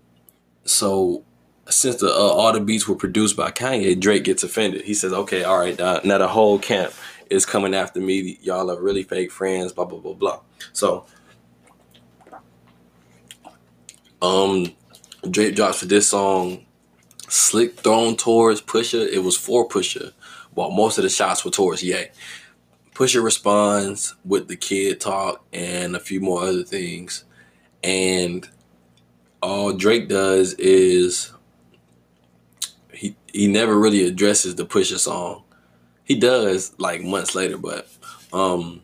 so since the uh, all the beats were produced by Kanye, Drake gets offended. He says, "Okay, all right, now, the whole camp is coming after me. Y'all are really fake friends." Blah blah blah blah. So, um, Drake drops for this song, "Slick" thrown towards Pusha. It was for Pusha, while most of the shots were towards Ye. Pusha responds with the kid talk and a few more other things. And all Drake does is he he never really addresses the Pusha song. He does like months later, but um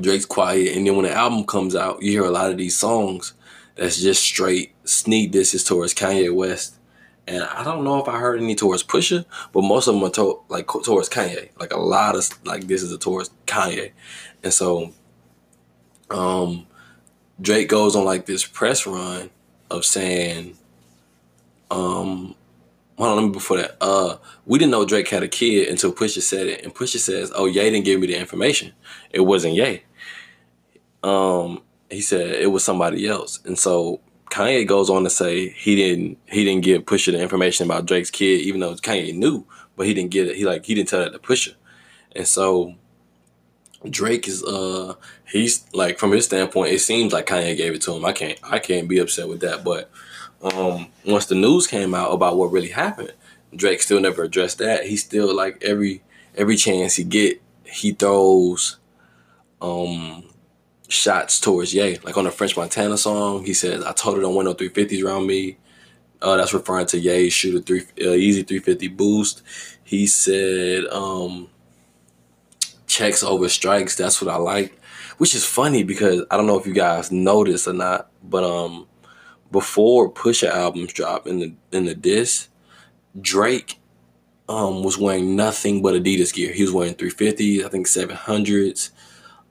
Drake's quiet and then when the album comes out, you hear a lot of these songs that's just straight sneak disses towards Kanye West and I don't know if I heard any towards Pusha, but most of them are to, like towards Kanye. Like a lot of like this is a towards Kanye, and so um, Drake goes on like this press run of saying, um, hold on, let me before that. Uh, we didn't know Drake had a kid until Pusha said it, and Pusha says, "Oh, Ye didn't give me the information. It wasn't Ye." Um, he said it was somebody else, and so Kanye goes on to say he didn't he didn't give Pusha the information about Drake's kid, even though Kanye knew, but he didn't get it. He like he didn't tell that to Pusha, and so Drake is uh he's like from his standpoint, it seems like Kanye gave it to him. I can't I can't be upset with that, but um once the news came out about what really happened, Drake still never addressed that. He still like every every chance he get, he throws um shots towards Ye. Like on the French Montana song, he says, "I told her don't want no 350s around me." Uh, that's referring to Ye shoot a three uh, easy 350 boost. He said, um, "Checks over strikes." That's what I like, which is funny because I don't know if you guys noticed or not, but um, before Pusha albums drop in the in the disc, Drake um was wearing nothing but Adidas gear. He was wearing 350s, I think 700s.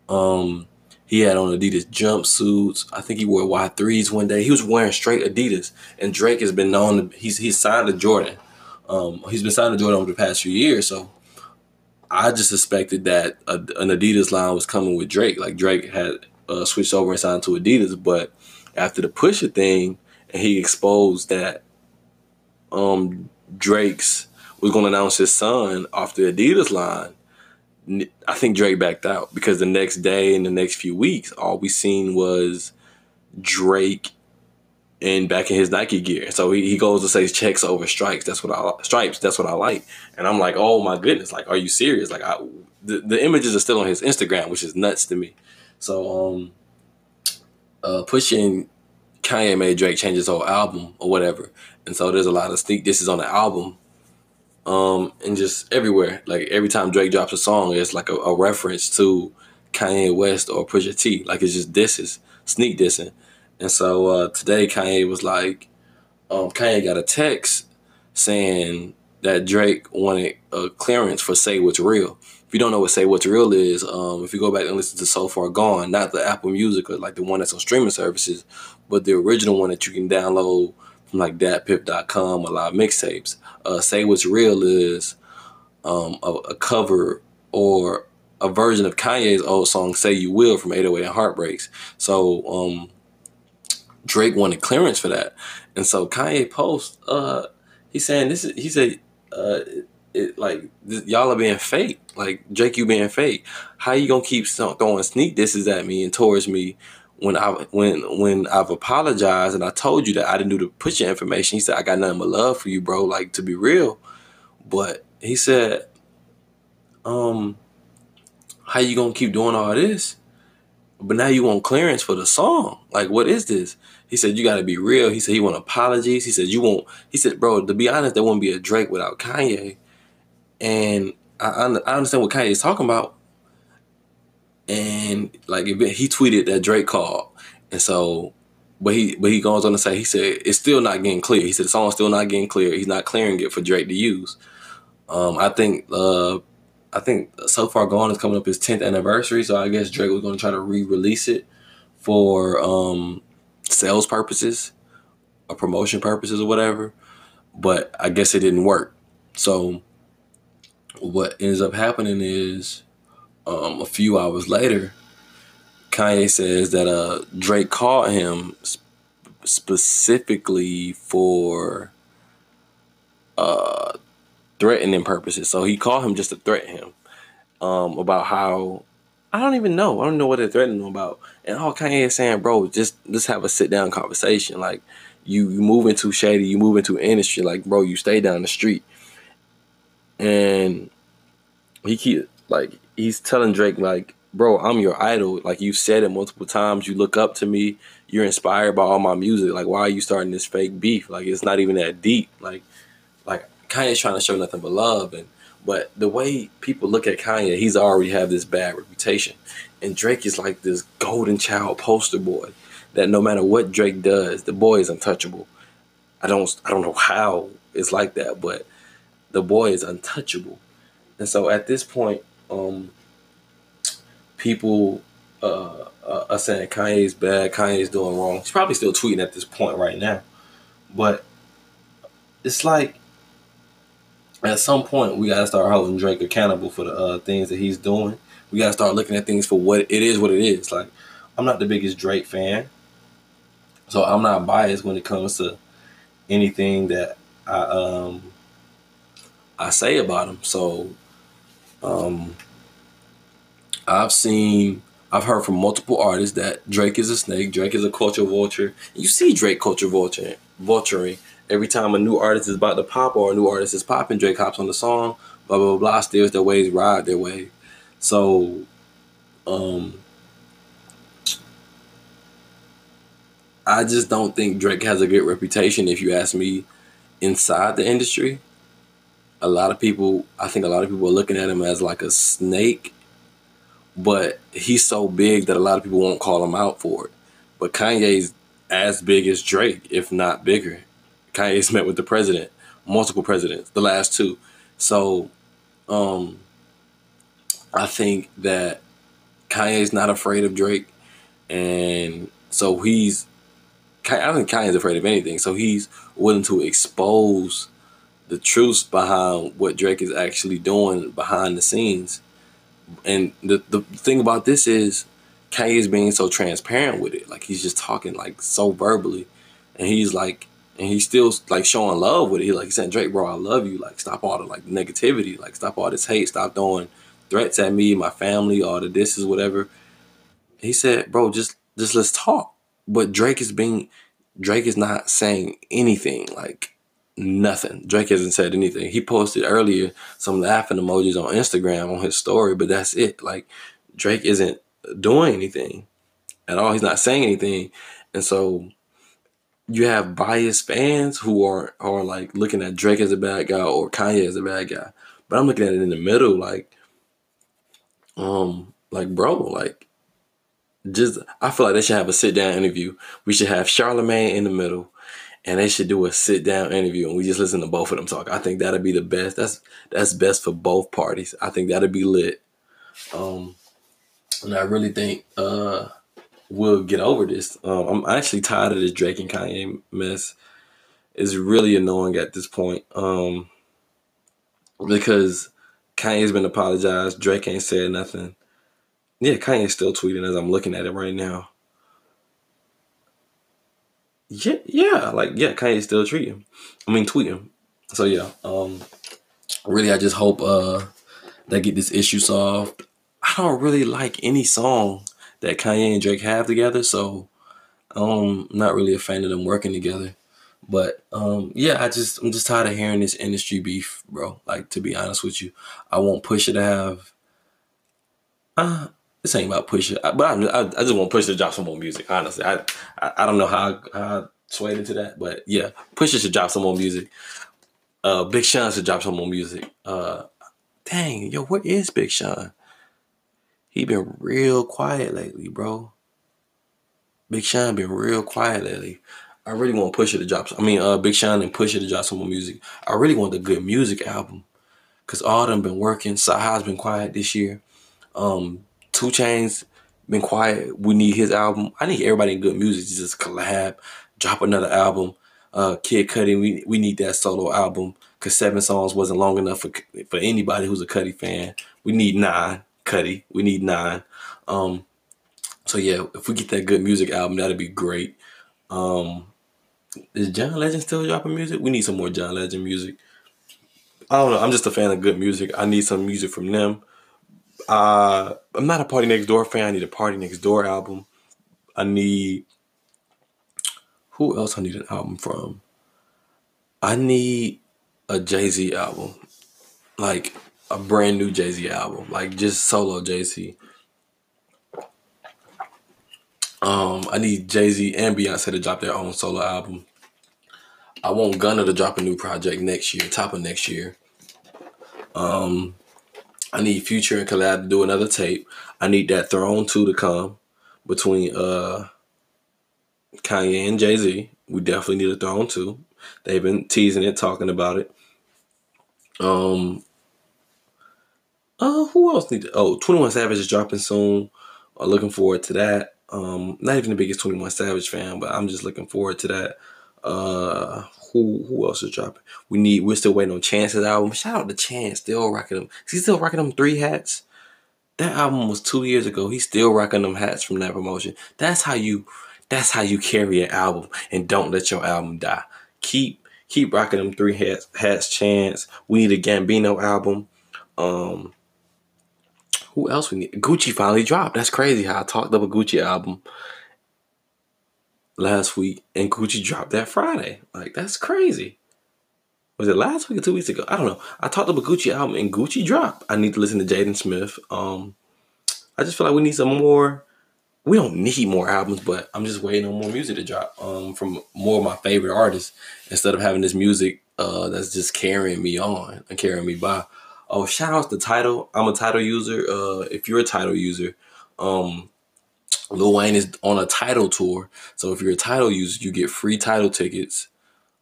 Um, he had on Adidas jumpsuits. I think he wore Y3s one day. He was wearing straight Adidas. And Drake has been known to, he's he's signed to Jordan. Um, he's been signed to Jordan over the past few years. So I just suspected that a, an Adidas line was coming with Drake. Like Drake had uh, switched over and signed to Adidas, but after the Pusha thing, and he exposed that um, Drake's was going to announce his son off the Adidas line I think Drake backed out because the next day and the next few weeks, all we seen was Drake and back in his Nike gear. So he, he goes to say checks over stripes. That's what I stripes. That's what I like. And I'm like, oh my goodness, like, are you serious? Like, I the, the images are still on his Instagram, which is nuts to me. So um, uh, pushing Kanye made Drake change his whole album or whatever, and so there's a lot of sneak disses on the album um, and just everywhere. Like every time Drake drops a song, it's like a, a reference to Kanye West or Pusha T. Like it's just disses, sneak dissing. And so uh, today Kanye was like, um, Kanye got a text saying that Drake wanted a clearance for "Say What's Real." If you don't know what "Say What's Real" is, um, if you go back and listen to "So Far Gone," not the Apple Music or like the one that's on streaming services, but the original one that you can download from like datpiff.com or live mixtapes. Uh, "Say What's Real" is um, a, a cover or a version of Kanye's old song "Say You Will" from 808 and Heartbreaks. So um, Drake wanted clearance for that, and so Kanye post, uh, he's saying this is he said, uh, it, like y'all are being fake, like Drake, you being fake. How you gonna keep throwing sneak disses at me and towards me when I when when I've apologized and I told you that I didn't do the push your information? He said I got nothing but love for you, bro. Like to be real, but he said, um how you gonna keep doing all this? But now you want clearance for the song. Like, what is this? He said, you gotta be real. He said he want apologies. He said, you won't he said, bro, to be honest, there wouldn't be a Drake without Kanye. And I, I understand what Kanye is talking about. And like he tweeted that Drake called. And so but he but he goes on to say, he said, it's still not getting clear. He said the song's still not getting clear. He's not clearing it for Drake to use. Um, I think uh, I think so far gone is coming up his 10th anniversary, so I guess Drake was going to try to re-release it for um, sales purposes or promotion purposes or whatever. But I guess it didn't work. So what ends up happening is um, a few hours later, Kanye says that uh, Drake called him sp- specifically for uh, threatening purposes. So he called him just to threaten him um, about how I don't even know. I don't know what they're threatening him about. And all Kanye is saying, bro, just just have a sit down conversation. Like you you move into shady, you move into industry. Like bro, you stay down the street. And he keep like he's telling Drake like, bro, I'm your idol. Like you said it multiple times. You look up to me. You're inspired by all my music. Like why are you starting this fake beef? Like it's not even that deep. Like like Kanye's trying to show nothing but love, and but the way people look at Kanye, he's already have this bad reputation, and Drake is like this golden child poster boy that no matter what Drake does, the boy is untouchable. I don't I don't know how it's like that, but the boy is untouchable, and so at this point, um, people uh, uh, are saying Kanye's bad, Kanye's doing wrong. He's probably still tweeting at this point right now, but it's like at some point we gotta start holding Drake accountable for the uh, things that he's doing. We gotta start looking at things for what it is, what it is. Like I'm not the biggest Drake fan, so I'm not biased when it comes to anything that I um I say about him. So um I've seen I've heard from multiple artists that Drake is a snake, Drake is a culture vulture. You see Drake culture vulture vulturing every time a new artist is about to pop or a new artist is popping, Drake hops on the song, blah blah blah, steals their ways, ride their way. So, um, I just don't think Drake has a good reputation. If you ask me, inside the industry, a lot of people, I think a lot of people are looking at him as like a snake, but he's so big that a lot of people won't call him out for it. But Kanye's as big as Drake, if not bigger. Kanye's met with the president, multiple presidents, the last two. So, um, I think that Kanye's not afraid of Drake, and so he's. I think Kanye's afraid of anything, so he's willing to expose the truths behind what Drake is actually doing behind the scenes. And the the thing about this is Kanye is being so transparent with it. Like he's just talking like so verbally, and he's like and he's still like showing love with it. He like he saying, Drake, bro, I love you. Like, stop all the like negativity. Like, stop all this hate. Stop throwing threats at me, my family, all the this is whatever. He said, bro, just just let's talk. But Drake is being Drake is not saying anything. Like nothing. Drake hasn't said anything. He posted earlier some laughing emojis on Instagram on his story, but that's it. Like Drake isn't doing anything at all. He's not saying anything. And so you have biased fans who are are like looking at Drake as a bad guy or Kanye as a bad guy. But I'm looking at it in the middle, like, um, like bro, like, just I feel like they should have a sit down interview. We should have Charlemagne in the middle, and they should do a sit down interview and we just listen to both of them talk. I think that'd be the best. That's that's best for both parties. I think that'd be lit. Um, and I really think uh, we'll get over this. Um, I'm actually tired of this Drake and Kanye mess. It's really annoying at this point um, because Kanye's been apologized. Drake ain't said nothing. Yeah, Kanye's still tweeting as I'm looking at it right now. Yeah, yeah, like yeah, Kanye still tweeting. I mean, tweeting. So yeah, um, really, I just hope uh they get this issue solved. I don't really like any song that Kanye and Drake have together, so um, I'm not really a fan of them working together. But um, yeah, I just I'm just tired of hearing this industry beef, bro. Like to be honest with you, I won't Pusha to have. Uh, this ain't about Pusha, but I, I, I just want Pusha to drop some more music. Honestly, I I, I don't know how, how I swayed into that, but yeah, Pusha should drop some more music. Uh, Big Sean should drop some more music. Uh, dang, yo, where is Big Sean? He been real quiet lately, bro. Big Sean been real quiet lately. I really want Pusha to drop. I mean, uh, Big Sean and Pusha to drop some more music. I really want the good music album, cause all them been working. Saha's been quiet this year. Um, 2 Chainz been quiet. We need his album. I need everybody in good music to just collab, drop another album. Uh, Kid Cudi, we we need that solo album because seven songs wasn't long enough for for anybody who's a Cudi fan. We need nine Cudi. We need nine. Um, so yeah, if we get that good music album, that'd be great. Um, is John Legend still dropping music? We need some more John Legend music. I don't know. I'm just a fan of good music. I need some music from them. Uh, I'm not a PartyNextDoor fan. I need a PartyNextDoor album. I need. Who else I need an album from? I need a Jay Z album, like a brand new Jay Z album, like just solo Jay Z. Um, I need Jay Z and Beyonce to drop their own solo album. I want Gunna to drop a new project next year, top of next year. Um, I need Future and Collab to do another tape. I need that Throne 2 to come between uh Kanye and Jay Z. We definitely need a Throne 2. They've been teasing it, talking about it. Um uh who else need to, oh 21 Savage is dropping soon. I'm looking forward to that. Um not even the biggest 21 Savage fan, but I'm just looking forward to that. Uh who who else is dropping? We need we're still waiting on Chance's album. Shout out to Chance, still rocking them. Is he still rocking them three hats? That album was two years ago. He's still rocking them hats from that promotion. That's how you that's how you carry an album and don't let your album die. Keep keep rocking them three hats hats chance. We need a Gambino album. Um who else we need? Gucci finally dropped. That's crazy how I talked up a Gucci album last week and Gucci dropped that Friday. Like that's crazy. Was it last week or two weeks ago? I don't know. I talked about Gucci album and Gucci dropped. I need to listen to Jaden Smith. Um, I just feel like we need some more. We don't need more albums, but I'm just waiting on more music to drop um, from more of my favorite artists instead of having this music uh, that's just carrying me on and carrying me by. Oh, shout out to Tidal. I'm a Tidal user. Uh, if you're a Tidal user, um, Lil Wayne is on a Tidal tour. So if you're a Tidal user, you get free Tidal tickets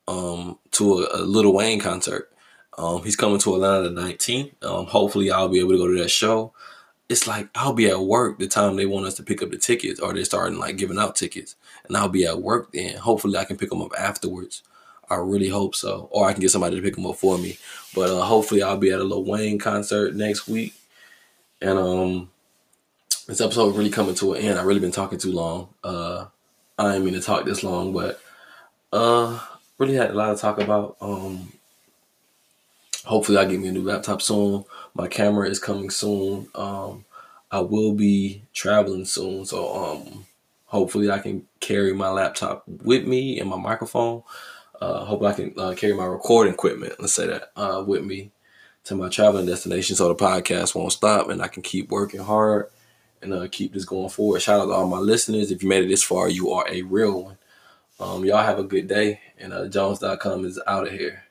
um, to a, a Lil Wayne concert. Um, he's coming to Atlanta the 19th. Um, hopefully, I'll be able to go to that show. It's like I'll be at work the time they want us to pick up the tickets, or they're starting like giving out tickets, and I'll be at work then. Hopefully, I can pick them up afterwards. I really hope so, or I can get somebody to pick them up for me. But uh, hopefully, I'll be at a Lil Wayne concert next week, and um, this episode is really coming to an end. I've really been talking too long. Uh, I didn't mean to talk this long, but uh, really had a lot to talk about. Um, hopefully, I get me a new laptop soon. My camera is coming soon. Um, I will be traveling soon, so um, hopefully, I can carry my laptop with me and my microphone. Uh, hope I can uh, carry my recording equipment. Let's say that uh, with me to my traveling destination, so the podcast won't stop and I can keep working hard and uh, keep this going forward. Shout out to all my listeners. If you made it this far, you are a real one. Um, y'all have a good day. And uh, Jones.com is out of here.